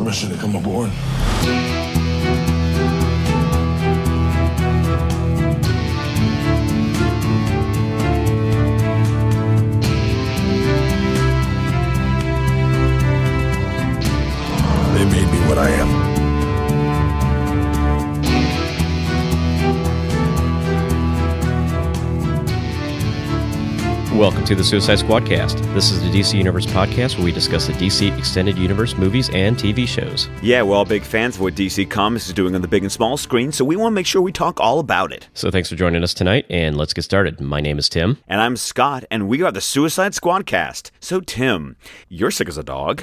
permission to come aboard. Welcome to the Suicide Squad cast. This is the DC Universe podcast where we discuss the DC Extended Universe movies and TV shows. Yeah, we're all big fans of what DC Comics is doing on the big and small screen, so we want to make sure we talk all about it. So thanks for joining us tonight, and let's get started. My name is Tim. And I'm Scott, and we are the Suicide Squad cast. So, Tim, you're sick as a dog.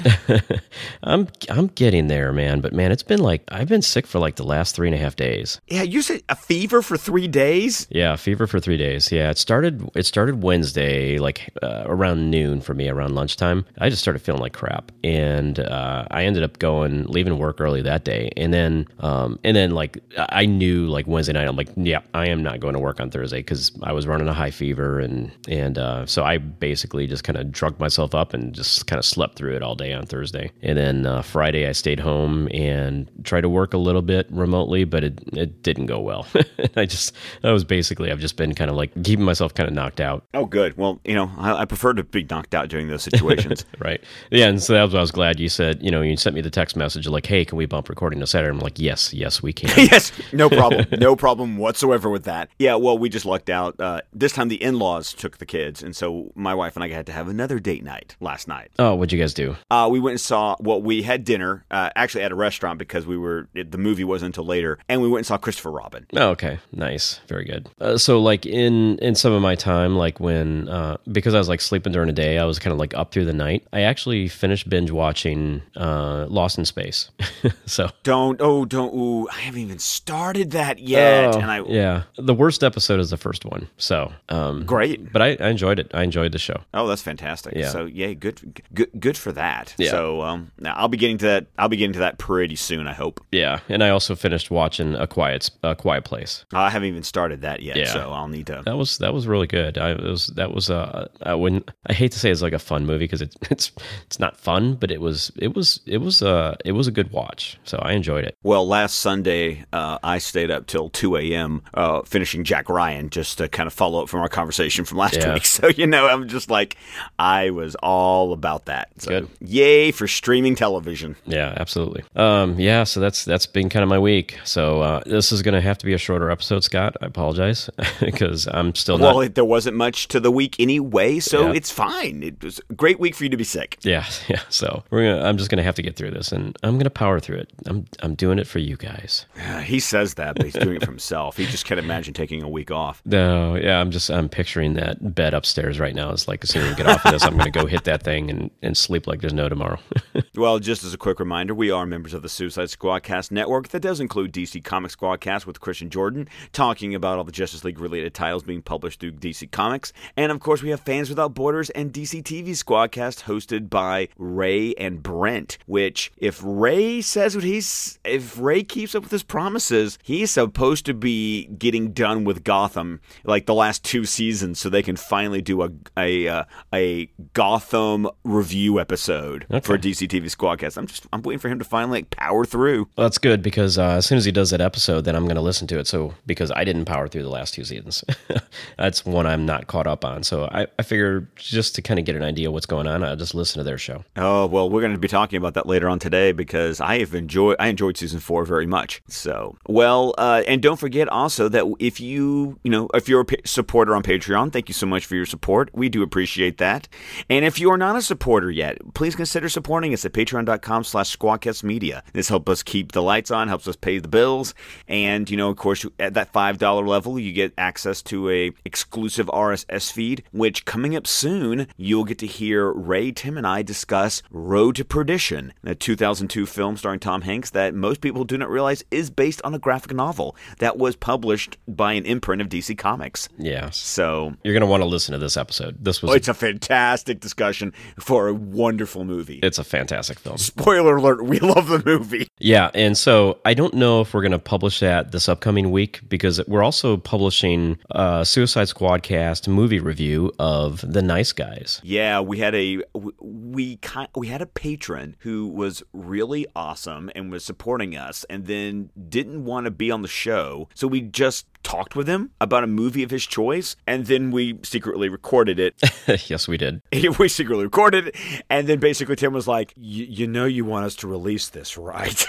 I'm I'm getting there, man. But man, it's been like I've been sick for like the last three and a half days. yeah, you said a fever for three days? Yeah, fever for three days. Yeah, it started it started Wednesday, like uh, around noon for me, around lunchtime. I just started feeling like crap, and uh, I ended up going leaving work early that day, and then um, and then like I knew like Wednesday night, I'm like, yeah, I am not going to work on Thursday because I was running a high fever, and and uh, so I basically just kind of drug myself up and just kind of slept through it all day on Thursday, and then uh, Friday I stayed home and tried to work a little bit remotely, but it it didn't go well. I just I was basically I've just been kind of like keeping myself kind of knocked out. Oh, good. Well, you know, I, I prefer to be knocked out during those situations. Right. Yeah. And so that was why I was glad you said, you know, you sent me the text message like, hey, can we bump recording to Saturday? I'm like, yes, yes, we can. yes, no problem. No problem whatsoever with that. Yeah, well, we just lucked out. Uh, this time the in laws took the kids, and so my wife and I had to have another date night last night. oh, what'd you guys do? Uh, we went and saw. Well, we had dinner uh, actually at a restaurant because we were it, the movie wasn't until later, and we went and saw Christopher Robin. Oh, okay. Nice. Very good. Uh, so like in, in some of my time, like when, uh, because I was like sleeping during the day, I was kind of like up through the night. I actually finished binge watching, uh, Lost in Space. so. Don't oh don't ooh I haven't even started that yet, Oh, and I yeah, the worst episode is the first one. So, um, great. but I, I enjoyed it. I enjoyed the show. Oh, that's fantastic. Yeah. So yeah, good good good for that. Yeah. So um, now I'll be getting to that. I'll be getting to that pretty soon. I hope. Yeah, and I also finished watching a quiet, a quiet place. I haven't even started that yet, Yeah. so I'll need to. That was that was really good. I it was that was uh I wouldn't I hate to say it's like a fun movie because it's it's it's not fun, but it was it was it was uh it was a good watch. So I enjoyed it. Well, last Sunday, uh, I stayed up till 2 a.m. Uh, finishing Jack Ryan just to kind of follow up from our conversation from last Yeah. week. So, you know, I'm just like, I was all about that. So, Good. yay for streaming television. Yeah, absolutely. Um, yeah, so that's that's been kind of my week. So uh, this is gonna have to be a shorter episode, Scott. I apologize because I'm still not. Well, there wasn't much to the week anyway, so Yeah. it's fine. It was a great week for you to be sick. yeah, yeah. So we're gonna. I'm just gonna have to get through this, and I'm gonna power through it. I'm I'm doing it for you guys. Uh, he says that, but he's doing it for himself. He just can't imagine taking a week off. No, yeah, I'm just I'm picturing that bed upstairs right now. It's like as soon as we get off of this, I'm gonna go hit that thing and, and sleep like there's no tomorrow. Well, just as a quick reminder, we are members of the Suicide Squadcast network. That does include DC Comics Squadcast with Christian Jordan, talking about all the Justice League related titles being published through DC Comics. And of course, we have Fans Without Borders and DC TV Squadcast hosted by Ray and Brent, which, if Ray says what he's, if Ray keeps up with his promises, he's supposed to be getting done with Gotham like the last two seasons so they can finally do a, a, uh, a Gotham review episode for DC TV Squadcast. I'm just I'm waiting for him to finally like power through. Well, that's good because uh, as soon as he does that episode, then I'm going to listen to it. So because I didn't power through the last two seasons, that's one I'm not caught up on. So I, I figure just to kind of get an idea what's going on, I'll just listen to their show. Oh well, we're going to be talking about that later on today because I have enjoyed I enjoyed season four very much. So well, uh, and don't forget also that if you you know if you're a supporter on Patreon, thank you so much for your support. We do appreciate that. And if you are not a supporter yet, please consider supporting us at Patreon.com/slash Media. This helps us keep the lights on, helps us pay the bills, and you know of course at that five dollar level you get access to a exclusive RSS feed. Which coming up soon you'll get to hear Ray, Tim, and I discuss Road to Perdition, a 2002 film starring Tom Hanks that most people do not realize is based on a graphic novel that was published by an imprint of DC Comics. Yeah. So You're going to want to listen to this episode. This was, oh, it's a fantastic discussion for a wonderful movie. it's a fantastic film. Spoiler alert, we love the movie. Yeah, and so I don't know if we're going to publish that this upcoming week because we're also publishing uh, Suicide Squad cast movie review review of The Nice Guys. Yeah, we had a we we had a patron who was really awesome and was supporting us, and then didn't want to be on the show, so we just talked with him about a movie of his choice, and then we secretly recorded it. yes, we did. we secretly recorded it, and then basically Tim was like, "You know, you want us to release this, right?"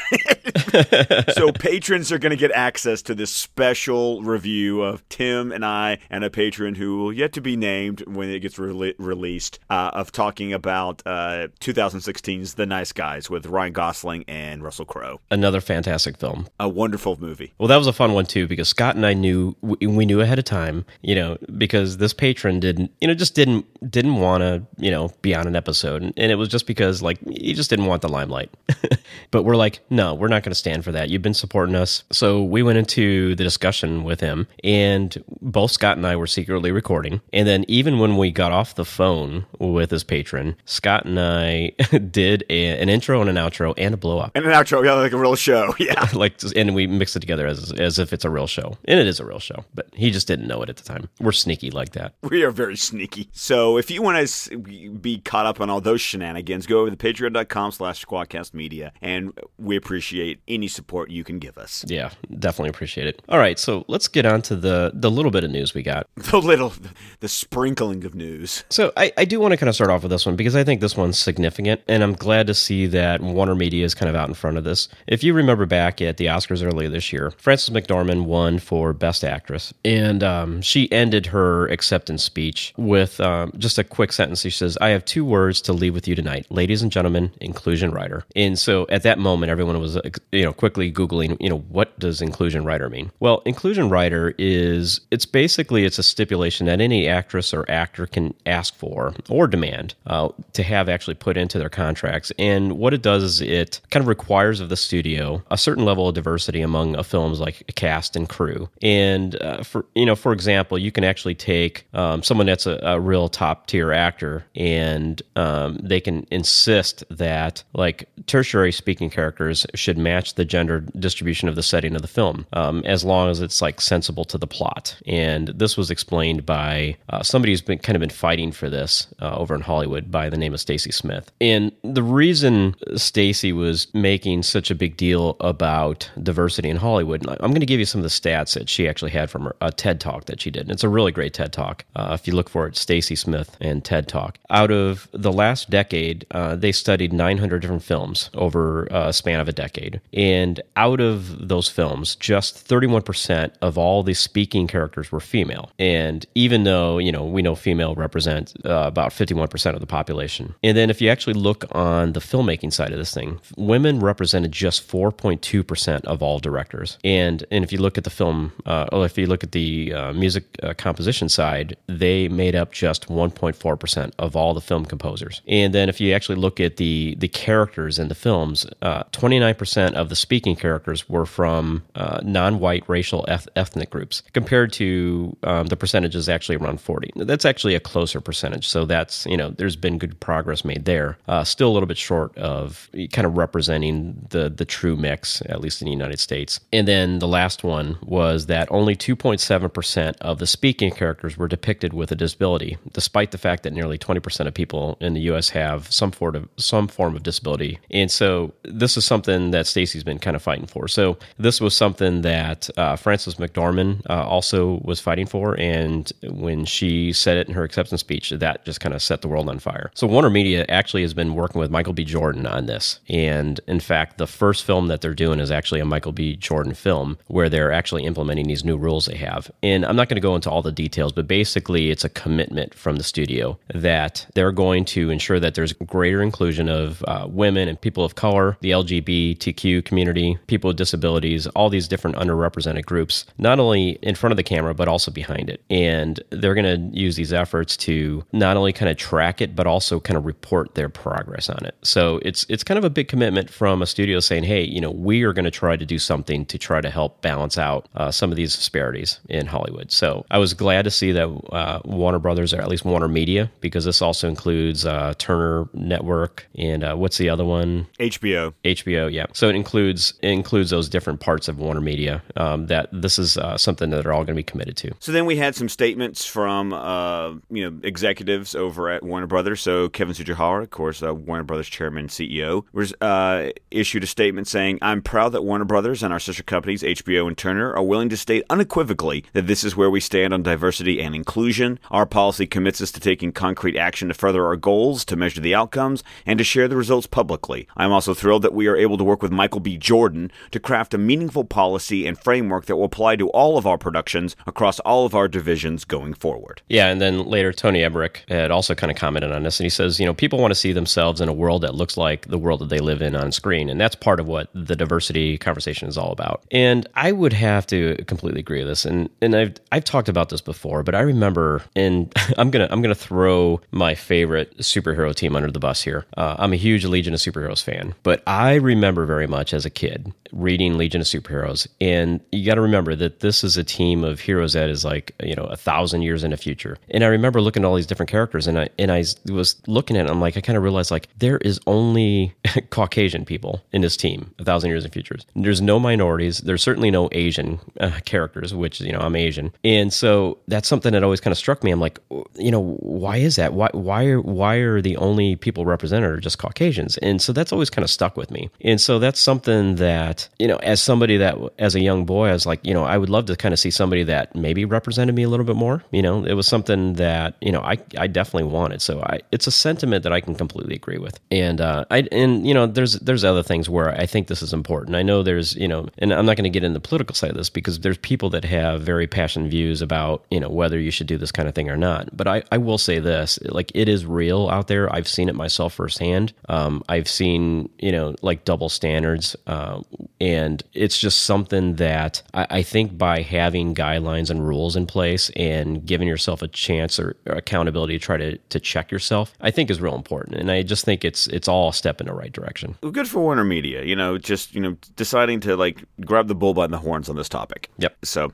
so patrons are going to get access to this special review of Tim and I and a patron who will yet to be named when it gets re- released uh, of talking about uh, 2016's The Nice Guys with Ryan Gosling and Russell Crowe. Another fantastic film. A wonderful movie. Well, that was a fun one too because Scott and I knew we knew ahead of time, you know, because this patron didn't, you know, just didn't didn't want to, you know, be on an episode, and it was just because like he just didn't want the limelight. but we're like, no, we're not going to stand for that. You've been supporting us, so we went into the discussion with him, and both Scott and I were secretly recording, and then even when we got off the phone with his patron, Scott and I did a, an intro and an outro and a blow up. And an outro, yeah, like a real show, yeah, like, and we mixed it together as as if it's a real show, and it is a real show, but he just didn't know it at the time. We're sneaky like that. We are very sneaky. So if you want to be caught up on all those shenanigans, go over to patreon.com slash squadcast media, and we appreciate any support you can give us. Yeah, definitely appreciate it. All right, so let's get on to the, the little bit of news we got. The little, the sprinkling of news. So I, I do want to kind of start off with this one because I think this one's significant, and I'm glad to see that Warner Media is kind of out in front of this. If you remember back at the Oscars earlier this year, Frances McDormand won for Best Actress, and um, she ended her acceptance speech with um, just a quick sentence. She says, "I have two words to leave with you tonight, ladies and gentlemen, inclusion rider." And so at that moment, everyone was you know quickly googling, you know, what does inclusion rider mean? Well, inclusion rider is it's basically it's a stipulation that any actress or actor can ask for or demand uh, to have actually put into their contracts. And what it does is it kind of requires of the studio a certain level of diversity among a film's like cast and crew. And uh, for you know, for example, you can actually take um, someone that's a, a real top tier actor and um, they can insist that like tertiary speaking characters should match the gender distribution of the setting of the film, um, as long as it's like sensible to the plot. And this was explained by uh, somebody who's been kind of been fighting for this uh, over in Hollywood by the name of Stacy Smith. And the reason Stacy was making such a big deal about diversity in Hollywood, I'm going to give you some of the stats that she actually had from her, a TED talk that she did. And it's a really great TED talk. Uh, if you look for it, Stacy Smith and TED talk. Out of the last decade, uh, they studied 900 different films over a span of a decade. And out of those films, just 31% of all the speaking characters were female. And even though, you know, we know female represent uh, about 51% of the population. And then if you actually look on the filmmaking side of this thing, women represented just 4.2% of all directors. And and if you look at the film, uh, if you look at the uh, music uh, composition side, they made up just 1.4% of all the film composers. And then if you actually look at the the characters in the films, 29% uh, of the speaking characters were from uh, non-white racial eth- ethnic groups, compared to um, the percentages actually around 40. That's actually a closer percentage. So that's you know there's been good progress made there. Uh, still a little bit short of kind of representing the the true mix, at least in the United States. And then the last one was that only 2.7% of the speaking characters were depicted with a disability, despite the fact that nearly 20% of people in the U.S. have some form of some form of disability. And so this is something that Stacy's been kind of fighting for. So this was something that uh, Frances McDormand uh, also was fighting for, and when she said it in her acceptance speech, that just kind of set the world on fire. So Warner Media actually has been working with Michael B. Jordan on this, and in fact, the first film that they're doing is actually a Michael B. Jordan film where they're actually implementing these new rules they have. And I'm not going to go into all the details, but basically, it's a commitment from the studio that they're going to ensure that there's greater inclusion of uh, women and people of color, the LGBTQ community, people with disabilities, all these different underrepresented groups, not only in front of the camera, but also behind it. And they're going to use these efforts to not only kind of track it, but also kind of report their progress on it. So it's it's kind of a big commitment from a studio saying, hey, you know, we are going to try to do something to try to help balance out uh, some of these disparities in Hollywood. So I was glad to see that uh, Warner Brothers, or at least Warner Media, because this also includes uh, Turner Network and uh, what's the other one? HBO. HBO, yeah. So it includes it includes those different parts of Warner Media. Um, that this is uh, something that they're all going to be committed to. So then we had some statements from uh, you know executives over at Warner Brothers. So Kevin Tsujihara, of course, uh, Warner Brothers chairman and CEO, was uh, issued a statement saying, "I'm proud that Warner Brothers and our sister companies HBO and Turner are willing to state unequivocally that this is where we stand on diversity and inclusion. Our policy commits us to taking concrete action to further our goals, to measure the outcomes, and to share the results publicly. I'm also thrilled that we are able to work with Michael B. Jordan to craft a meaningful policy and framework that will apply to all of our productions across all of our divisions going forward." Yeah, and then later Toby Emmerich had also kind of commented on this, and he says, you know, people want to see themselves in a world that looks like the world that they live in on screen, and that's part of what the diversity conversation is all about. And I would have to completely agree with this, and and I've I've talked about this before, but I remember, and I'm gonna I'm gonna throw my favorite superhero team under the bus here. Uh, I'm a huge Legion of Superheroes fan, but I remember very much as a kid reading Legion of Superheroes, and you got to remember that this is a team of heroes that is like you know a thousand years in the future. And I remember looking at all these different characters, and I and I was looking at, it, I'm like, I kind of realized like there is only Caucasian people in this team, a thousand years in futures. There's no minorities. There's certainly no Asian uh, characters, which you know I'm Asian, and so that's something that always kind of struck me. I'm like, you know, why is that? Why why are why are the only people represented are just Caucasians? And so that's always kind of stuck with me. And so that's something that you know, as somebody that as a young boy, I was like, you know, I would love to kind of see somebody that maybe represented me a little bit more. You know, it was something that you know I I definitely wanted. So I it's a sentiment that I can completely agree with. And uh, I and you know there's there's other things where I think this is important. I know there's you know, and I'm not going to get into the political side of this because there's people that have very passionate views about you know whether you should do this kind of thing or not. But I I will say this, like it is real out there. I've seen it myself firsthand. Um, I've seen you know like double standards, uh, and it's just something that I, I think by having guidelines and rules in place and giving yourself a chance or, or accountability to try to to check yourself, I think is real important. And I just think it's it's all a step in the right direction. Well, good for Warner Media, you know, just you know deciding to like grab the bull by the horns on this topic. Yep. So,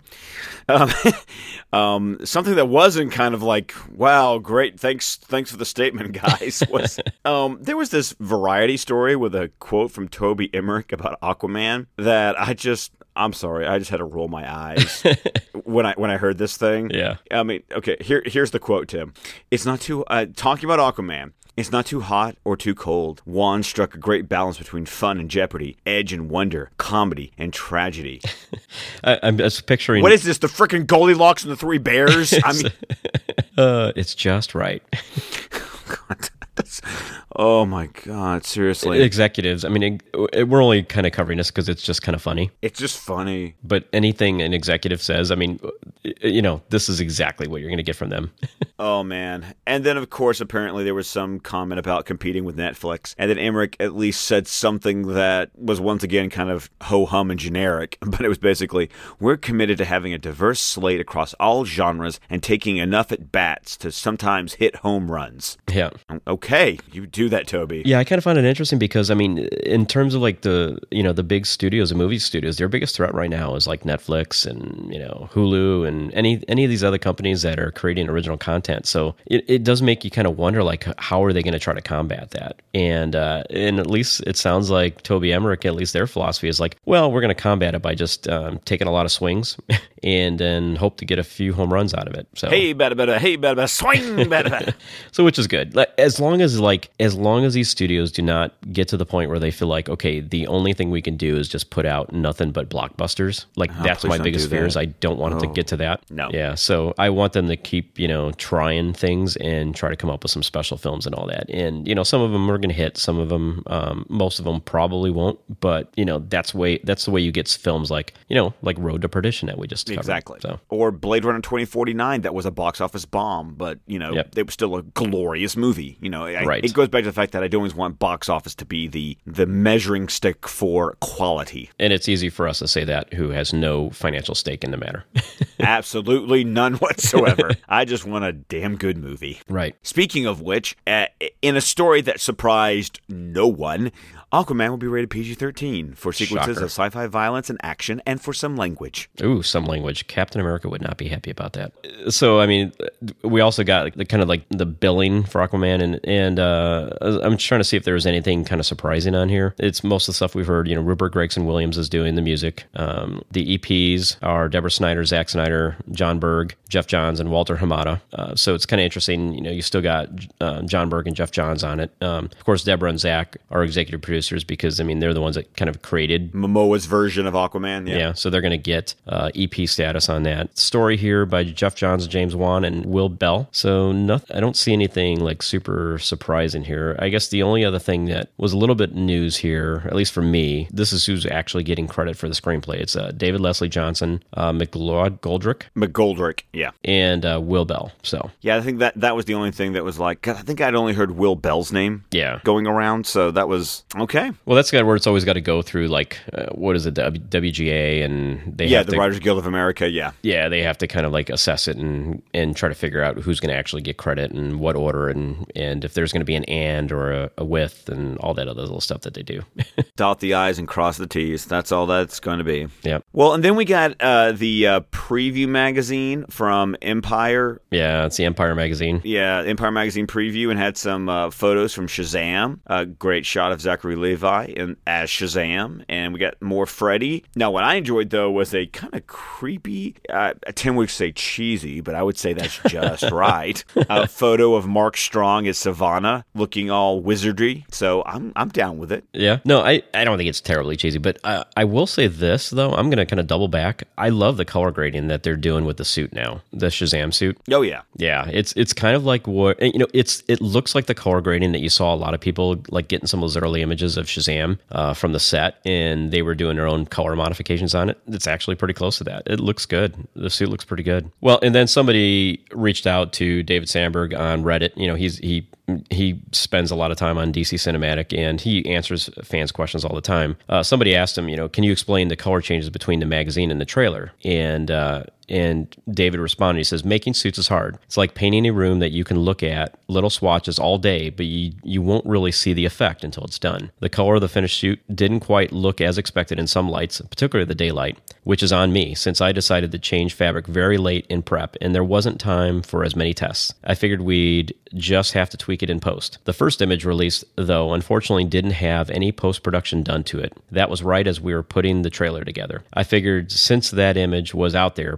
um, um, something that wasn't kind of like, wow, great, thanks, thanks for the statement, guys. Was um, there was this variety story with a quote from Toby Emmerich about Aquaman that I just I'm sorry, I just had to roll my eyes when I when I heard this thing. Yeah. I mean, okay, here here's the quote, Tim. It's not too uh, talking about Aquaman. It's not too hot or too cold. Wan struck a great balance between fun and jeopardy, edge and wonder, comedy and tragedy. I, I'm just picturing What is this? The freaking Goldilocks and the Three Bears? I mean, uh, it's just right. God, oh my God, seriously, Executives. I mean, it, we're only kind of covering this because it's just kind of funny. it's just funny. But anything an executive says, I mean, you know, this is exactly what you're going to get from them. Oh man! And then, of course, apparently there was some comment about competing with Netflix, and then Emmerich at least said something that was once again kind of ho hum and generic, but it was basically, "We're committed to having a diverse slate across all genres and taking enough at bats to sometimes hit home runs." yeah. Um, okay, you do that, Toby. Yeah, I kind of find it interesting because I mean, in terms of like the you know the big studios, the movie studios, their biggest threat right now is like Netflix and you know Hulu and any any of these other companies that are creating original content. So it, it does make you kind of wonder like how are they going to try to combat that? And uh, and at least it sounds like Toby Emmerich, at least their philosophy is like, well, we're going to combat it by just um, taking a lot of swings and then hope to get a few home runs out of it. So Hey, better, better, hey, better, better, swing, better, better. so which is good Like, as long as like as long as these studios do not get to the point where they feel like okay the only thing we can do is just put out nothing but blockbusters like that's my biggest fear is i don't want it to get to that No. yeah so i want them to keep you know trying things and try to come up with some special films and all that and you know some of them are going to hit some of them um, most of them probably won't but you know that's way that's the way you get films like you know like road to perdition that we just covered. Exactly. so Or Blade Runner 2049, that was a box office bomb, but, you know, Yep. it was still a glorious movie. You know, I, Right. it goes back to the fact that I don't always want box office to be the, the measuring stick for quality. and it's easy for us to say that who has no financial stake in the matter Absolutely none whatsoever. I just want a damn good movie. right Speaking of which, uh, in a story that surprised no one, Aquaman will be rated PG 13 for sequences Shocker. of sci fi violence and action and for some language. Ooh, some language. Captain America would not be happy about that. So, I mean, we also got the kind of like the billing for Aquaman, and and uh, I'm just trying to see if there was anything kind of surprising on here. It's most of the stuff we've heard. You know, Rupert Gregson Williams is doing the music. Um, the EPs are Deborah Snyder, Zack Snyder, John Berg, Geoff Johns, and Walter Hamada. Uh, so it's kind of interesting. You know, you still got uh, John Berg and Geoff Johns on it. Um, of course, Deborah and Zack are executive producers because I mean they're the ones that kind of created Momoa's version of Aquaman. Yeah. yeah, so they're going to get uh, EP status on that. Story here by Geoff Johns, James Wan, and Will Beall. So no, I don't see anything like super surprising here. I guess the only other thing that was a little bit news here, at least for me, this is who's actually getting credit for the screenplay. It's uh, David Leslie Johnson, uh, McLeod Goldrick, McGoldrick. Yeah. and uh, Will Beall. So Yeah, I think that that was the only thing that was like, I think I'd only heard Will Beall's name yeah. going around. So that was okay. Well, that's got where it's always got to go through like uh, what is it, W- WGA, and they Yeah, the to, Writers Guild of America. Yeah. yeah, they have to kind of like assess it and and try to figure out who's going to actually get credit and what order and and if there's going to be an and or a, a with and all that other little stuff that they do. Dot the I's and cross the T's. That's all that's going to be. yep. Well, and then we got uh, the uh, preview magazine from Empire. Yeah, it's the Empire magazine. Yeah, Empire magazine preview and had some uh, photos from Shazam. A great shot of Zachary Levi in, as Shazam, and we got more Freddy. Now, what I enjoyed though was a kind of creepy. Uh, Tim would say cheesy, but I would say that's just right. A photo of Mark Strong as Sivana, looking all wizardry. So I'm I'm down with it. Yeah. No, I, I don't think it's terribly cheesy, but I, I will say this, though. I'm going to kind of double back. I love the color grading that they're doing with the suit now, the Shazam suit. Oh yeah, Yeah, it's it's kind of like what you know. It's it looks like the color grading that you saw a lot of people like getting some of those early images of Shazam uh, from the set, and they were doing their own color modifications on it. It's actually pretty close to that. It looks good. The suit looks pretty good. Well, and then somebody reached out to David Sandberg on Reddit. You know, he's he he spends a lot of time on DC Cinematic and he answers fans' questions all the time. Uh, somebody asked him, you know, can you explain the color changes between the magazine and the trailer? And uh, and David responded. He says, "Making suits is hard. It's like painting a room that you can look at little swatches all day, but you you won't really see the effect until it's done. The color of the finished suit didn't quite look as expected in some lights, particularly the daylight, which is on me since I decided to change fabric very late in prep, and there wasn't time for as many tests. I figured we'd just have to tweak it in post. The first image released, though, unfortunately didn't have any post production done to it. That was right as we were putting the trailer together. I figured since that image was out there,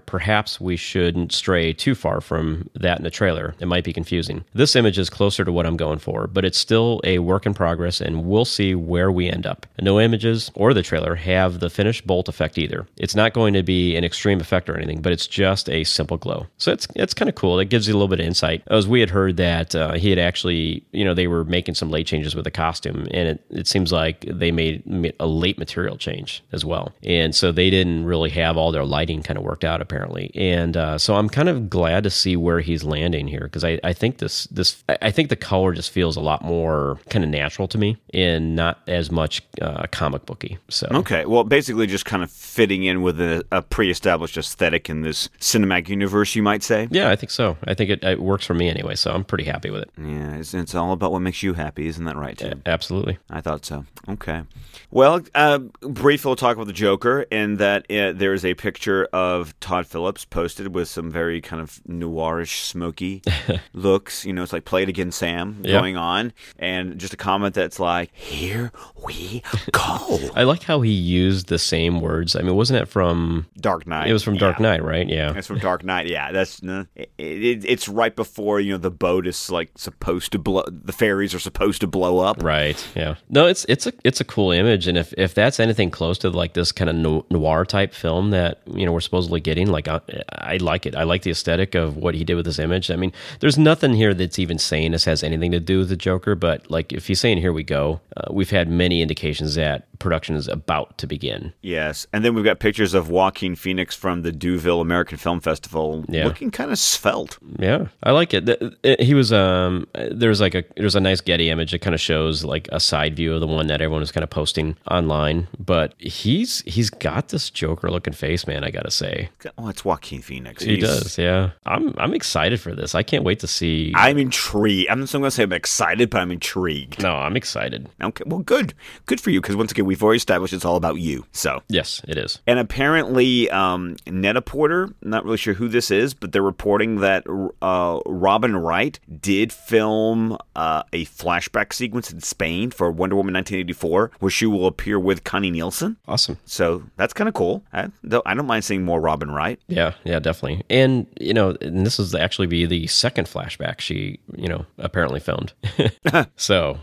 we shouldn't stray too far from that in the trailer. It might be confusing. This image is closer to what I'm going for, but it's still a work in progress, and we'll see where we end up. No images or the trailer have the finished bolt effect either. It's not going to be an extreme effect or anything, but it's just a simple glow. So it's it's kind of cool. It gives you a little bit of insight. As we had heard that uh, he had actually, you know, they were making some late changes with the costume, and it, it seems like they made a late material change as well. And so they didn't really have all their lighting kind of worked out apparently. And uh, so I'm kind of glad to see where he's landing here because I, I think this this I think the color just feels a lot more kind of natural to me and not as much uh, comic booky. So Okay, well, basically just kind of fitting in with a, a pre-established aesthetic in this cinematic universe, you might say. yeah, I think so. I think it, it works for me anyway. So I'm pretty happy with it. Yeah, it's, it's all about what makes you happy, isn't that right, Tim? Absolutely. I thought so. Okay. Well, uh, briefly, we'll talk about the Joker, in that uh, there is a picture of Todd Phillips posted with some very kind of noirish, smoky looks. You know, it's like "Play It Again, Sam" Yeah. going on, and just a comment that's like, "Here we go." I like how he used the same words. I mean, wasn't it from? Dark Knight. It was from Dark Yeah. Knight, right? Yeah. It's from Dark Knight. Yeah, that's it, it, it's right before you know the boat is like supposed to blow. The ferries are supposed to blow up. Right. Yeah. No, it's it's a it's a cool image, and if if that's anything close to like this kind of no- noir type film that you know we're supposedly getting, like I, I like it. I like the aesthetic of what he did with this image. I mean, there's nothing here that's even saying this has anything to do with the Joker, but like if he's saying here we go, uh, we've had many indications that production is about to begin. Yes, and then we've got pictures of Joaquin Phoenix from the Deauville American Film Festival, Yeah. looking kind of svelte. Yeah, I like it. He was um. There's like a there's a nice Getty image. It kind of shows like a side view of the one that everyone is kind of posting online. But he's he's got this Joker looking face, man. I gotta say, Oh, it's Joaquin Phoenix. he does. Yeah, I'm I'm excited for this. I can't wait to see. I'm intrigued. I'm not going to say I'm excited, but I'm intrigued. no, I'm excited. Okay, well, good, good for you. Because once again, we've already established it's all about you. So, Yes, it is. and apparently, um, Net-a-Porter, not really sure who this is, but they're reporting that uh, Robin Wright did film uh, a flashback sequence in Spain for Wonder Woman 1984, where she will appear with Connie Nielsen. Awesome. So that's kind of cool. I, though I don't mind seeing more Robin Wright. Yeah, yeah, definitely. And you know, and this is actually be the second flashback she, you know, apparently filmed. so,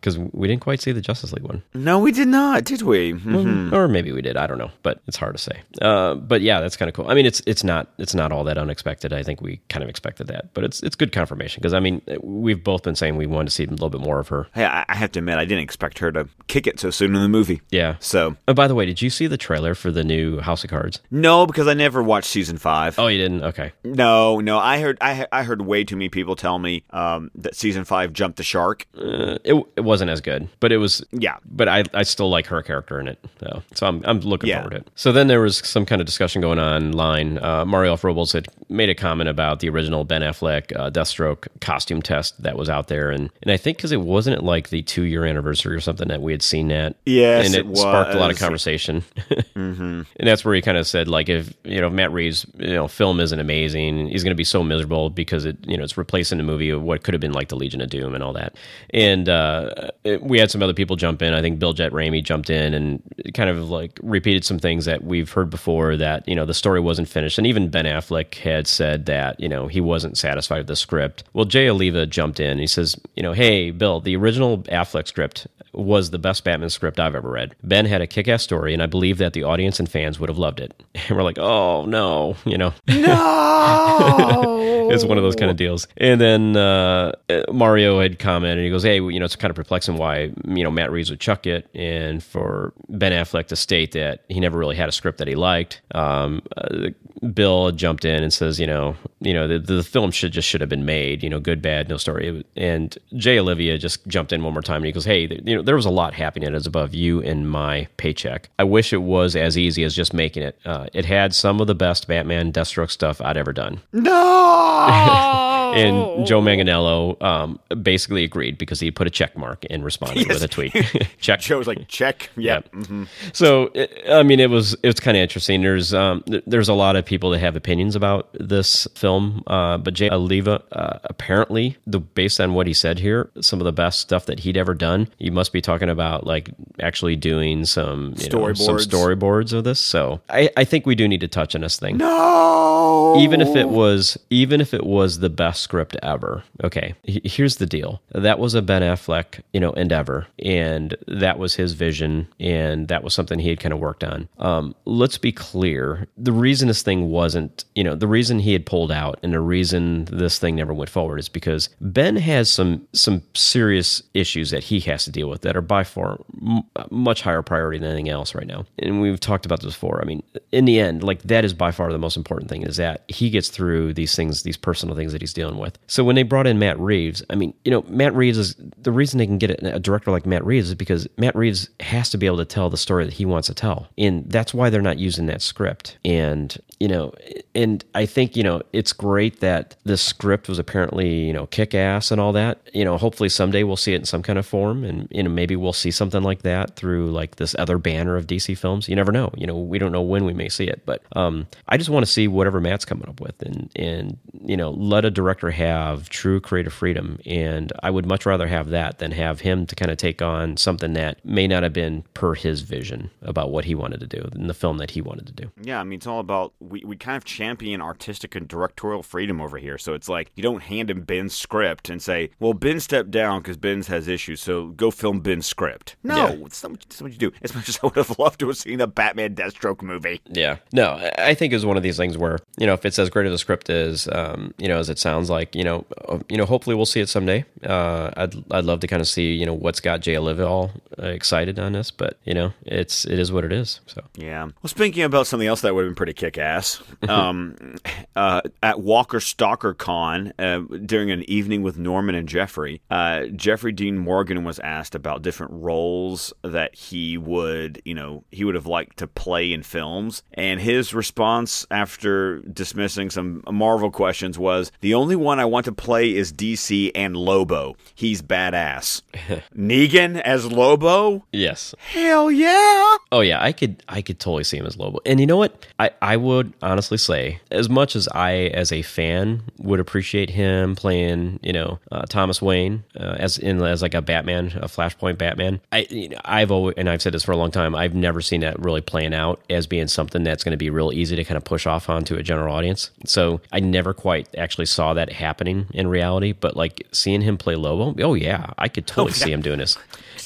because we didn't quite see the Justice League one. No, we did not, did we? Mhm. or maybe we did. I don't know, but it's hard to say. Uh, but yeah, that's kind of cool. I mean, it's it's not it's not all that unexpected. I think we kind of expected that, but it's it's good confirmation because I mean, we've both been saying we wanted to see a little bit more of her. Hey, I, I have to admit, I didn't expect her to kick it so soon in the movie. Yeah. So Oh, by the way, did you see the trailer for the new House of Cards? no, because I never watched season five. Oh, you didn't? Okay. No, no, I heard I, I heard way too many people tell me um, that season five jumped the shark. Uh, it it wasn't as good, but it was Yeah, but I, I still like her character in it. So, so I'm, I'm looking Yeah. forward to it. So then there was some kind of discussion going on online. Uh, Mario F. Robles had made a comment about the original Ben Affleck uh, Deathstroke costume test that was out there. And, and I think because it wasn't like the two year anniversary or something that we had seen that. Yes, And it, it sparked a lot of conversation. And that's where he kind of said, like, if, you know, Matt Reeves, you know, film isn't amazing, he's going to be so miserable because it, you know, it's replacing a movie of what could have been like the Legion of Doom and all that. And uh, it, we had some other people jump in. I think Bill Jett Ramey jumped in and kind of like repeated some things that we've heard before that, you know, the story wasn't finished. And even Ben Affleck had said that, you know, he wasn't satisfied with the script. Well, Jay Oliva jumped in. He says, you know, hey, Bill, the original Affleck script was the best Batman script I've ever read. Ben had a kick ass story, and I believe that the audience and fans would have loved it. And we're like, oh, no, you know. no, it's one of those kind of deals. And then uh, uh, Mario had commented, and he goes, "Hey, you know, it's kind of perplexing why you know Matt Reeves would chuck it, and for Ben Affleck to state that he never really had a script that he liked." Um, uh, Bill jumped in and says, "You know, you know, the, the film should just should have been made. You know, good, bad, no story." And Jay Oliva just jumped in one more time, and he goes, "Hey, you know, there was a lot happening as above you and my paycheck. I wish it was as easy as just making it. Uh, it had some of the best Batman Deathstroke stuff I'd ever done." no. And Joe Manganiello um, basically agreed because he put a check mark and responded with a tweet. check. Joe was like, check. Yep. mhm. So it- I mean, it was it was kind of interesting. There's um, th- there's a lot of people that have opinions about this film, uh, but Jay Oliva uh, apparently, the based on what he said here, some of the best stuff that he'd ever done. You must be talking about like actually doing some you know, some Storyboards. storyboards of this. So I, I think we do need to touch on this thing No. even if it was even if it was the best script ever. Okay here's the deal. That was a ben affleck you know endeavor and that was his vision and that was something he had kind of worked on. Um, let's be clear. The reason this thing wasn't you know the reason he had pulled out and the reason this thing never went forward is because ben has some some serious issues that he has to deal with that are by far m- much higher priority than anything else right now. And we've talked about this before. I mean in the end like that is by far the most important thing is that he gets through these things these personal things that he's dealing with. So when they brought in matt reeves i mean you know matt reeves is the reason they can get a director like matt reeves is because matt reeves has to be able to tell the story that he wants to tell. And that's why they're not using that script. And you know and i think you know it's great that the script was apparently you know kick ass and all that. You know hopefully someday we'll see it in some kind of form and you know maybe we'll see something like that through like this other banner of dc films. You never know. You know we don't know when we may see it but um i just want to see whatever matt's coming up with and and you know let a director have true creative freedom. And i would much rather have that than have him to kind of take on something that may not have been per his vision about what he wanted to do in the film that he wanted to do. Yeah, I mean, it's all about we, we kind of champion artistic and directorial freedom over here. So it's like you don't hand him Ben's script and say, "Well, Ben stepped down because Ben's has issues, so go film Ben's script." No, Yeah. it's not, what- it's not what you do. As much as I would have loved to have seen a Batman Deathstroke movie. Yeah. No, I- think it's one of these things where, you know, if it's as great of a script as, um, you know, as it sounds like, you know, uh, you know, hopefully we'll see it someday. Uh, I'd, I'd love to kind of see, you know, what's got Jay Oliva all uh, excited on this, but, you know, it's, it is what it is. So, Yeah. Well, speaking about something else that would have been pretty kick ass, um, uh, at Walker Stalker Con, uh, during an evening with Norman and Jeffrey, uh, Jeffrey Dean Morgan was asked about different roles that he would, you know, he would have liked to play in films. And his response after dismissing some Marvel questions was the only one I want to play is DC and Lobo. He's badass. Negan as Lobo? yes. Hell yeah! Oh yeah, I could I could totally see him as Lobo. And you know what? I, I would honestly say, as much as I as a fan would appreciate him playing, you know, uh, Thomas Wayne uh, as in as like a Batman, a Flashpoint Batman. I you know, I've always and I've said this for a long time. I've never seen that really playing out as being something that's going to be real easy to kind of push off onto a general audience. So I never quite actually saw that happening in reality. But like seeing him play Lobo, oh yeah, I could totally see him doing this.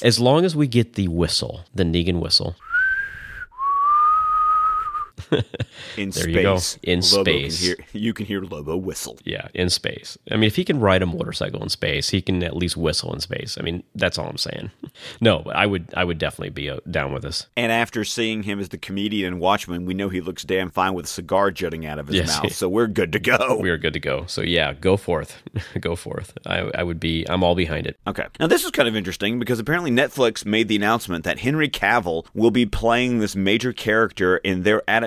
As long as we get the whistle, the Negan whistle. in There space. you go. In Lobo space. Can hear, you can hear Lobo whistle. Yeah, in space. I mean, if he can ride a motorcycle in space, he can at least whistle in space. I mean, that's all I'm saying. No, but I would, I would definitely be uh, down with this. And after seeing him as the comedian in Watchmen, we know he looks damn fine with a cigar jutting out of his Yes. mouth. So we're good to go. We are good to go. So yeah, go forth, go forth. I, I would be, I'm all behind it. Okay. Now, this is kind of interesting because apparently Netflix made the announcement that Henry Cavill will be playing this major character in their adaptation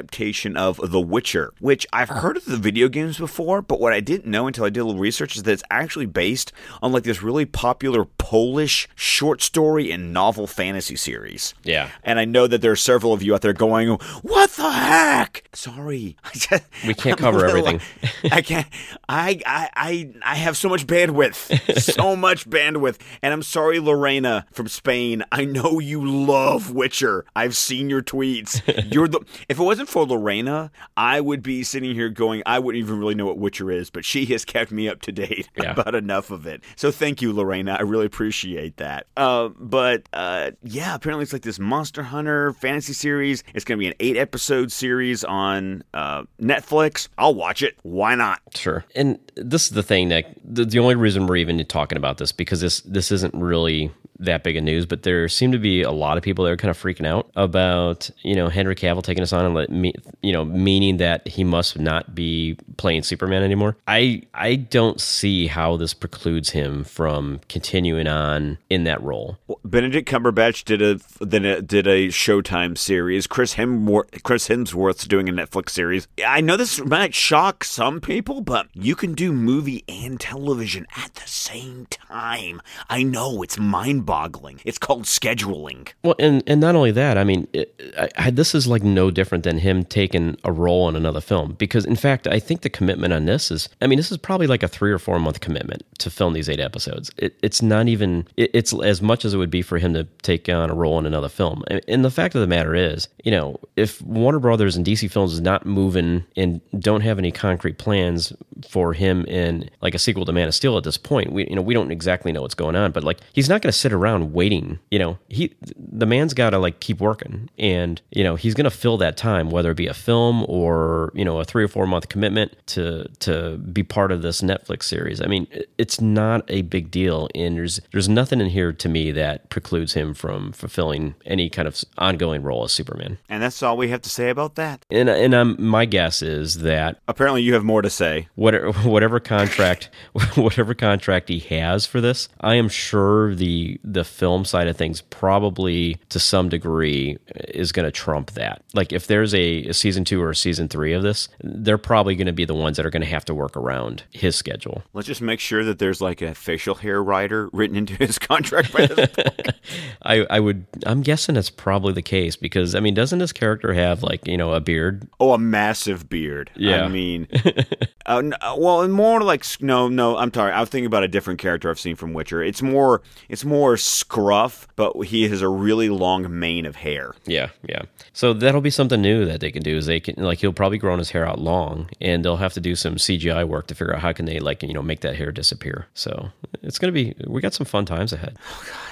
of The Witcher, which I've heard of the video games before, but what I didn't know until I did a little research is that it's actually based on like this really popular Polish short story and novel fantasy series. Yeah. And I know that there are several of you out there going, "What the heck?" Sorry, We can't cover little- everything. I can't. I, I I I have so much bandwidth, so much bandwidth, and I'm sorry, Lorena from Spain. I know you love Witcher. I've seen your tweets. You're the. If it wasn't for Lorena, I would be sitting here going, I wouldn't even really know what Witcher is, but she has kept me up to date Yeah. about enough of it. So thank you, Lorena. I really appreciate that. Uh, but uh, yeah, apparently it's like this Monster Hunter fantasy series. It's going to be an eight episode series on uh, Netflix. I'll watch it. Why not? Sure. And this is the thing, Nick. The, the only reason we're even talking about this because this this isn't really that big of news, but there seem to be a lot of people that are kind of freaking out about you know Henry Cavill taking us on and let me you know meaning that he must not be playing Superman anymore. I I don't see how this precludes him from continuing on in that role. Benedict Cumberbatch did a then a- did a Showtime series. Chris Hemsworth, Chris Hemsworth's doing a Netflix series. I know this might shock some people, but you can do movie and television at the same time. I know it's mind-boggling. It's called scheduling. Well, and and not only that, I mean, it, I, this is like no different than him taking a role in another film. Because in fact, I think the commitment on this is, I mean, this is probably like a three or four month commitment to film these eight episodes. It, it's not even, it, it's as much as it would be for him to take on a role in another film. And, and the fact of the matter is, you know, if Warner Brothers and DC Films is not moving and don't have any concrete plans for him in like a sequel to Man of Steel at this point, we you know we don't exactly know what's going on. But like he's not going to sit around waiting. You know, he the man's got to like keep working, and you know he's going to fill that time, whether it be a film or you know a three or four month commitment to to be part of this Netflix series. I mean, it's not a big deal, and there's there's nothing in here to me that precludes him from fulfilling any kind of ongoing role as Superman. And that's all we have to say about that. And and um, my guess is that Apparently, you have more to say. whatever whatever contract whatever contract he has for this, I am sure the the film side of things probably to some degree is going to trump that. Like if there's a, a season two or a season three of this, they're probably going to be the ones that are going to have to work around his schedule. Let's just make sure that there's like a facial hair rider written into his contract by this. I I would I'm guessing it's probably the case because I mean doesn't his character have like you know a beard? Oh, a massive beard. Yeah. I mean, uh, uh, well, and more like no, no. I'm sorry. I was thinking about a different character I've seen from Witcher. It's more, it's more scruff, but he has a really long mane of hair. Yeah, yeah. So that'll be something new that they can do. Is they can like he'll probably grown his hair out long, and they'll have to do some CGI work to figure out how can they like you know make that hair disappear. So it's gonna be we got some fun times ahead.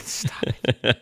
Stop.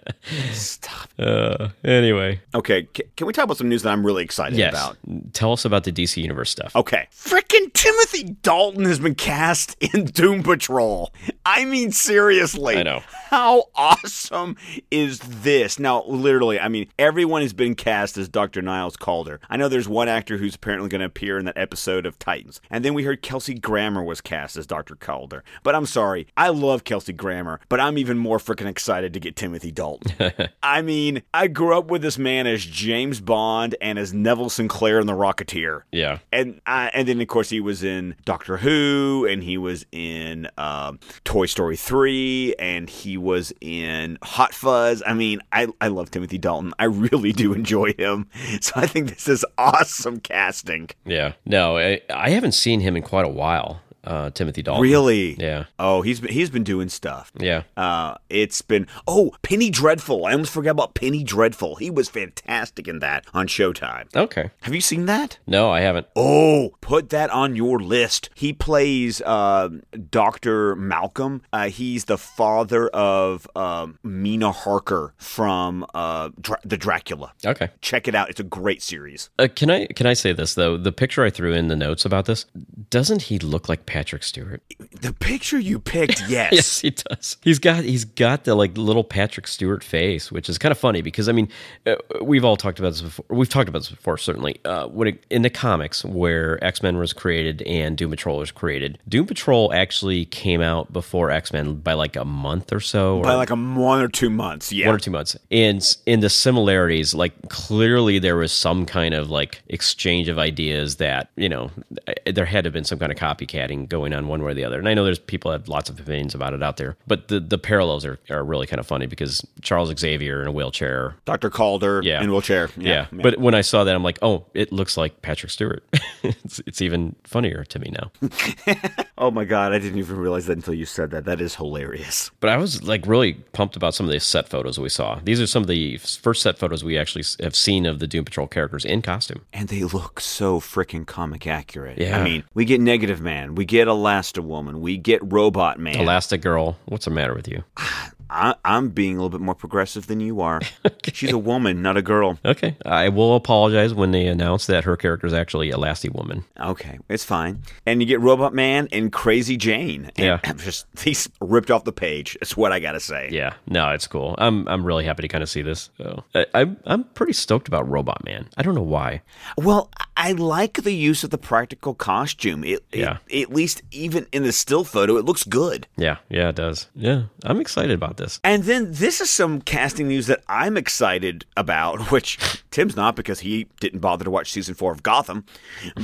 Stop. Uh, anyway, Okay, c- can we talk about some news that I'm really excited yes. about? Tell us about the DC Universe stuff. Okay. Frickin' Timothy Dalton has been cast in Doom Patrol. I mean, seriously. I know. How awesome is this? Now, literally, I mean, everyone has been cast as Dr. Niles Caulder. I know there's one actor who's apparently going to appear in that episode of Titans. And then we heard Kelsey Grammer was cast as Dr. Caulder. But I'm sorry, I love Kelsey Grammer, but I'm even more freaking excited to get Timothy Dalton. I mean, I grew up with this man as James Bond and as Neville Sinclair in The Rocketeer Yeah, and uh, and then of course he was in Doctor Who, and he was in um, Toy Story three, and he was in Hot Fuzz. I mean, I I love Timothy Dalton. I really do enjoy him. So I think this is awesome casting. yeah. No, I, I haven't seen him in quite a while. Uh, Timothy Dalton. Really? Yeah, Oh, he's been he's been doing stuff. yeah. Uh, it's been oh Penny Dreadful. I almost forgot about Penny Dreadful. He was fantastic in that on Showtime. Okay. Have you seen that? No, I haven't. Oh, put that on your list. He plays uh, Dr. Malcolm. Uh, he's the father of um Mina Harker from uh, Dra- the Dracula. Okay. Check it out. It's a great series. Uh, can I can I say this though? The picture I threw in the notes about this doesn't he look like Patrick Stewart? The picture you picked, yes. Yes, he does. He's got he's got the like little Patrick Stewart face, which is kind of funny because I mean, uh, we've all talked about this before. We've talked about this before, certainly. Uh, when it, in the comics where X Men was created and Doom Patrol was created, Doom Patrol actually came out before X Men by like a month or so, or By like a one or two months, yeah. one or two months. And in the similarities, like clearly there was some kind of like exchange of ideas that you know there had to have been some kind of copycatting going on one way or the other. And I know there's people have lots of opinions about it out there, but the the parallels are, are really kind of funny because Charles Xavier in a wheelchair. Dr. Caulder Yeah. in wheelchair. Yeah, Yeah. but when I saw that, I'm like, oh, it looks like Patrick Stewart. it's, it's even funnier to me now. oh my God, I didn't even realize that until you said that. That is hilarious. But I was like really pumped about some of the set photos we saw. These are some of the first set photos we actually have seen of the Doom Patrol characters in costume. And they look so freaking comic accurate. Yeah. I mean, we get Negative Man, we get Elasti-Woman, we get Robot Man. Elastic Girl, what's the matter with you? I, I'm being a little bit more progressive than you are. She's a woman, not a girl. Okay, I will apologize when they announce that her character is actually a lasty woman. Okay, it's fine. And you get Robot Man and Crazy Jane. And Yeah. I'm just these ripped off the page. It's what I gotta say. Yeah, no, it's cool. I'm I'm really happy to kind of see this. So I, I'm I'm pretty stoked about Robot Man. I don't know why. Well, I like the use of the practical costume. It, it- Yeah. at least even in the still photo, it looks good. Yeah, yeah, it does. Yeah, I'm excited about this. And then this is some casting news that I'm excited about, which Tim's not because he didn't bother to watch season four of Gotham.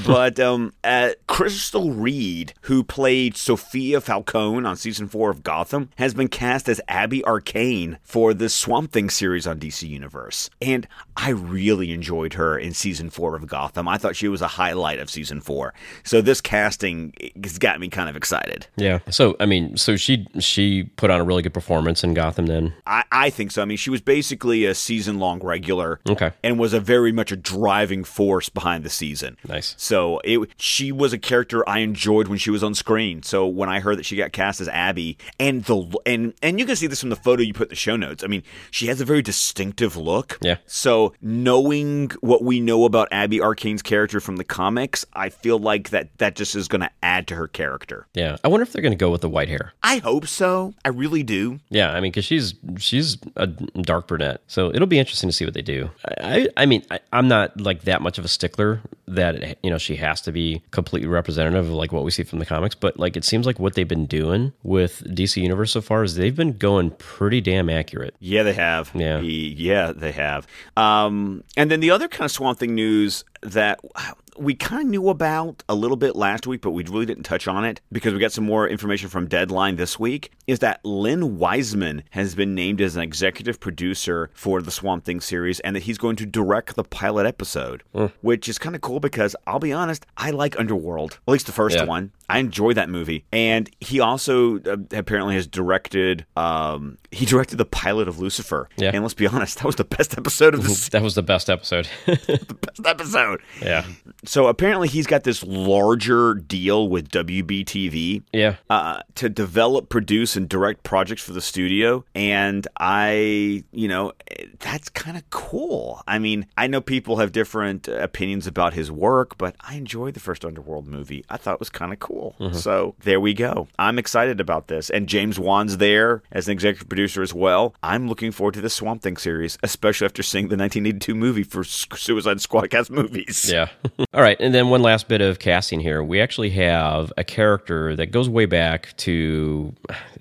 But um, uh, Crystal Reed, who played Sophia Falcone on season four of Gotham, has been cast as Abby Arcane for the Swamp Thing series on DC Universe. And I really enjoyed her in season four of Gotham. I thought she was a highlight of season four. So this casting has got me kind of excited. Yeah. So I mean, so she she put on a really good performance in Gotham. Then I, I think so. I mean, she was basically a season long regular. Okay. And was a very much a driving force behind the season. Nice. So it she was a character I enjoyed when she was on screen. So when I heard that she got cast as Abby and the and and you can see this from the photo you put in the show notes. I mean, she has a very distinctive look. Yeah. So knowing what we know about Abby Arcane's character from the comics, I feel like that that just is going to add to her character. Yeah. I wonder if they're going to go with the white hair. I hope so. I really do. Yeah, I mean, because she's she's a dark brunette, so it'll be interesting to see what they do. I, I mean, I, I'm not like that much of a stickler that you know she has to be completely representative of like what we see from the comics, but like it seems like what they've been doing with DC Universe so far is they've been going pretty damn accurate. Yeah, they have. Yeah. Yeah, they have. Um, and then the other kind of Swamp Thing news that we kind of knew about a little bit last week, but we really didn't touch on it because we got some more information from Deadline this week. Is that Len Wiseman has been named as an executive producer for the Swamp Thing series, and that he's going to direct the pilot episode, hmm. which is kind of cool because I'll be honest, I like Underworld, at least the first Yeah. one. I enjoy that movie, and he also uh, apparently has directed. Um, he directed the pilot of Lucifer. Yeah. and let's be honest, that was the best episode of the That was the best episode. The best episode. yeah. So apparently, he's got this larger deal with WBTV. Yeah. uh, to develop, produce, and direct projects for the studio. And I, you know, that's kind of cool. I mean, I know people have different opinions about his work, but I enjoyed the first Underworld movie. I thought it was kind of cool. So there we go. I'm excited about this. And James Wan's there as an executive producer as well. I'm looking forward to the Swamp Thing series, especially after seeing the 1982 movie for Suicide Squad cast movies. Yeah. All right. And then one last bit of casting here. We actually have a character that goes way back to,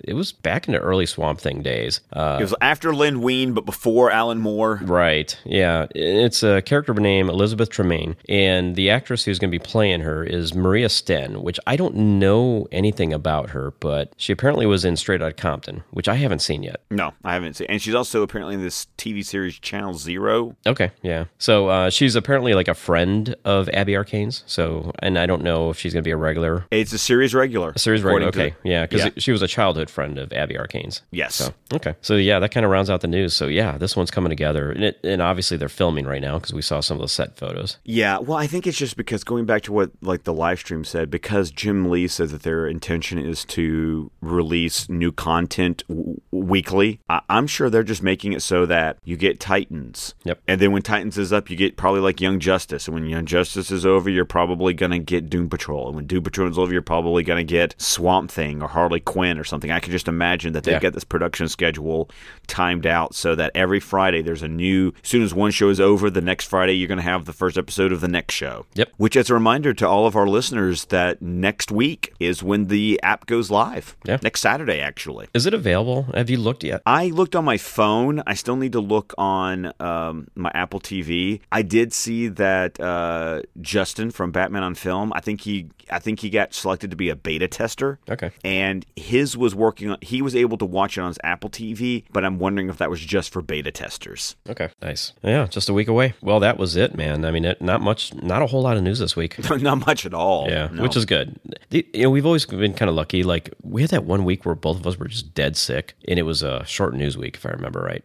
it was back in the early Swamp Thing days. Uh, It was after Len Wein, but before Alan Moore. Right. Yeah. It's a character named Elizabeth Tremayne. And the actress who's going to be playing her is Maria Sten, which I don't know anything about her, but she apparently was in Straight Outta Compton, which I haven't seen yet. No, I haven't seen. And she's also apparently in this TV series Channel Zero. Okay, yeah. So uh, she's apparently like a friend of Abby Arcane's. So, and I don't know if she's going to be a regular. It's a series regular. A series regular. Okay, yeah, because Yeah. she was a childhood friend of Abby Arcane's. Yes. So okay, so yeah, that kind of rounds out the news. So yeah, this one's coming together, and, it, and obviously they're filming right now because we saw some of the set photos. Yeah, well, I think it's just because going back to what like the live stream said, because Jim Lee says that their intention is to release new content w- weekly. I- I'm sure they're just making it so that you get Titans. Yep. And then when Titans is up, you get probably like Young Justice, and when Young Justice is over, you're probably gonna get Doom Patrol, and when Doom Patrol is over, you're probably gonna get Swamp Thing or Harley Quinn or something. I can just imagine that they've Yeah. got this production schedule timed out so that every Friday there's a new. As soon as one show is over, the next Friday you're gonna have the first episode of the next show. Yep. Which, as a reminder to all of our listeners, that next week is when the app goes live. Yeah. Next Saturday, actually. Is it available? Have you looked yet? I looked on my phone. I still need to look on um, my Apple TV. I did see that uh, Justin from Batman on Film. I think he, I think he got selected to be a beta tester. Okay. And his was working on. He was able to watch it on his Apple TV, but I'm wondering if that was just for beta testers. Okay. Nice. Yeah, just a week away. Well, that was it, man. I mean, it, not much, not a whole lot of news this week. Not much at all. Yeah, No. which is good. You know, we've always been kind of lucky. Like we had that one week where both of us were just dead sick, and it was a short news week, if I remember right.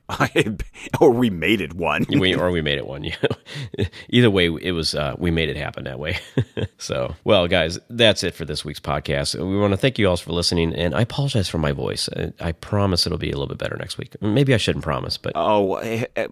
or we made it one. we, or we made it one. Know? Either way, it was uh, we made it happen that way. so, well, guys, that's it for this week's podcast. We want to thank you all for listening, and I apologize for my voice. I, I promise it'll be a little bit better next week. Maybe I shouldn't promise, but Oh, eh, eh,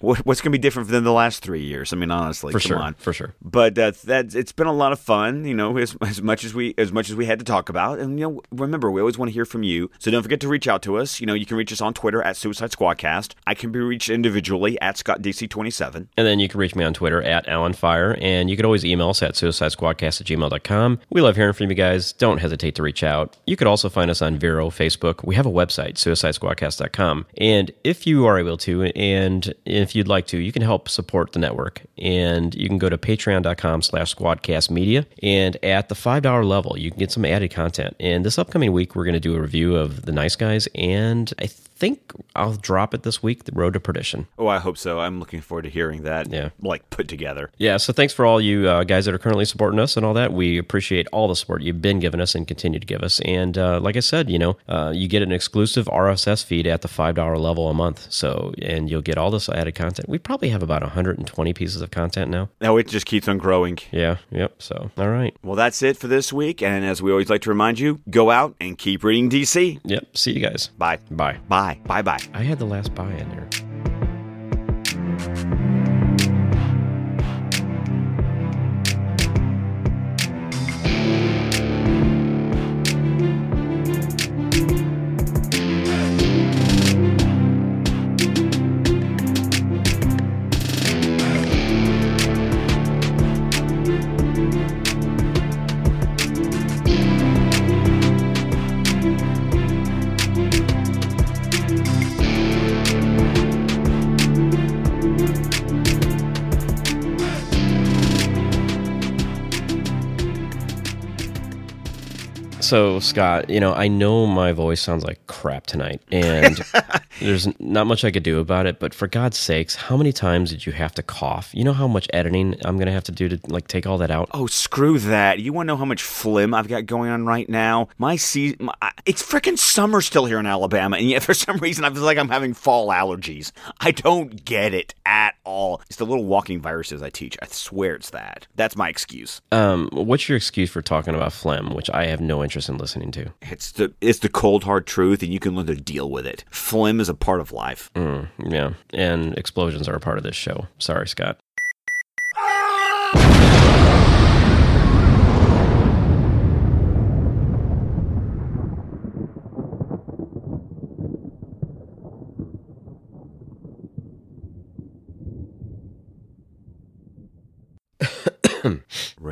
what- what's going to be different than the last three years? I mean, honestly, for come sure, on. for sure. But that's that's it's been a lot of fun, you know, as, as much as we as much as we had to talk about. And you know, remember, we always want to hear from you. So don't forget to reach out to us. You know, you can reach us on Twitter at Suicide Squadcast. I can be reached individually at ScottDC27. And then you can reach me on Twitter at Allenfire, and you can always email us at suicidesquadcast at gmail.com. We love hearing from you guys. Don't hesitate to reach out. You could also find us on Vero, Facebook. We have a website, suicidesquadcast.com. And if you are able to, and if you'd like to, you can help support the network. And you can go to patreon.com slash squadcastmedia. And at the $5 level, you can get some added content. And this upcoming week, we're going to do a review of The Nice Guys, and I think I'll drop it this week, The Road to Perdition. Oh, I hope so. I'm looking forward to hearing that. Yeah. like put together. Yeah, so thanks for all you uh, guys that are currently supporting us and all that. We appreciate all the support you've been giving us and continue to give us. And uh, like I said, you know, uh, you get an exclusive RSS feed at the five dollar level a month. So, and you'll get all this added content. We probably have about 120 pieces of content now. Now it just keeps on growing. Yeah, yep. So, all right, Well, that's it for this week. And as we always like to remind you, go out and keep reading DC. yep. See you guys. Bye. Bye. Bye. Bye. Bye. I had the last bye in there. So, Scott, you know, I know my voice sounds like crap tonight, and There's not much I could do about it, but for God's sakes, how many times did you have to cough? You know how much editing I'm going to have to do to like take all that out? Oh, screw that. You want to know how much phlegm I've got going on right now? My season, it's freaking summer still here in Alabama, and yet for some reason I feel like I'm having fall allergies. I don't get it at all. It's the little walking viruses I teach. I swear it's that. That's my excuse. Um, what's your excuse for talking about phlegm, which I have no interest in listening to? It's the it's the cold hard truth, and you can learn to deal with it. Phlegm is a part of life. Mm, yeah, and explosions are a part of this show. Sorry, Scott.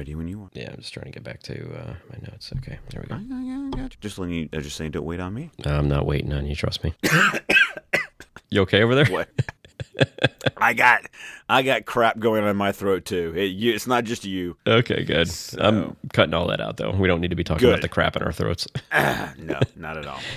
Ready when you want. Yeah, I'm just trying to get back to uh, my notes. Okay, there we go. I, I you. Just letting you. I just saying, don't wait on me. I'm not waiting on you. Trust me. you okay over there? What? I got, I got crap going on in my throat too. It, you, it's not just you. Okay, good. I'm cutting all that out though. We don't need to be talking Good. about the crap in our throats. Ah, no, not at all.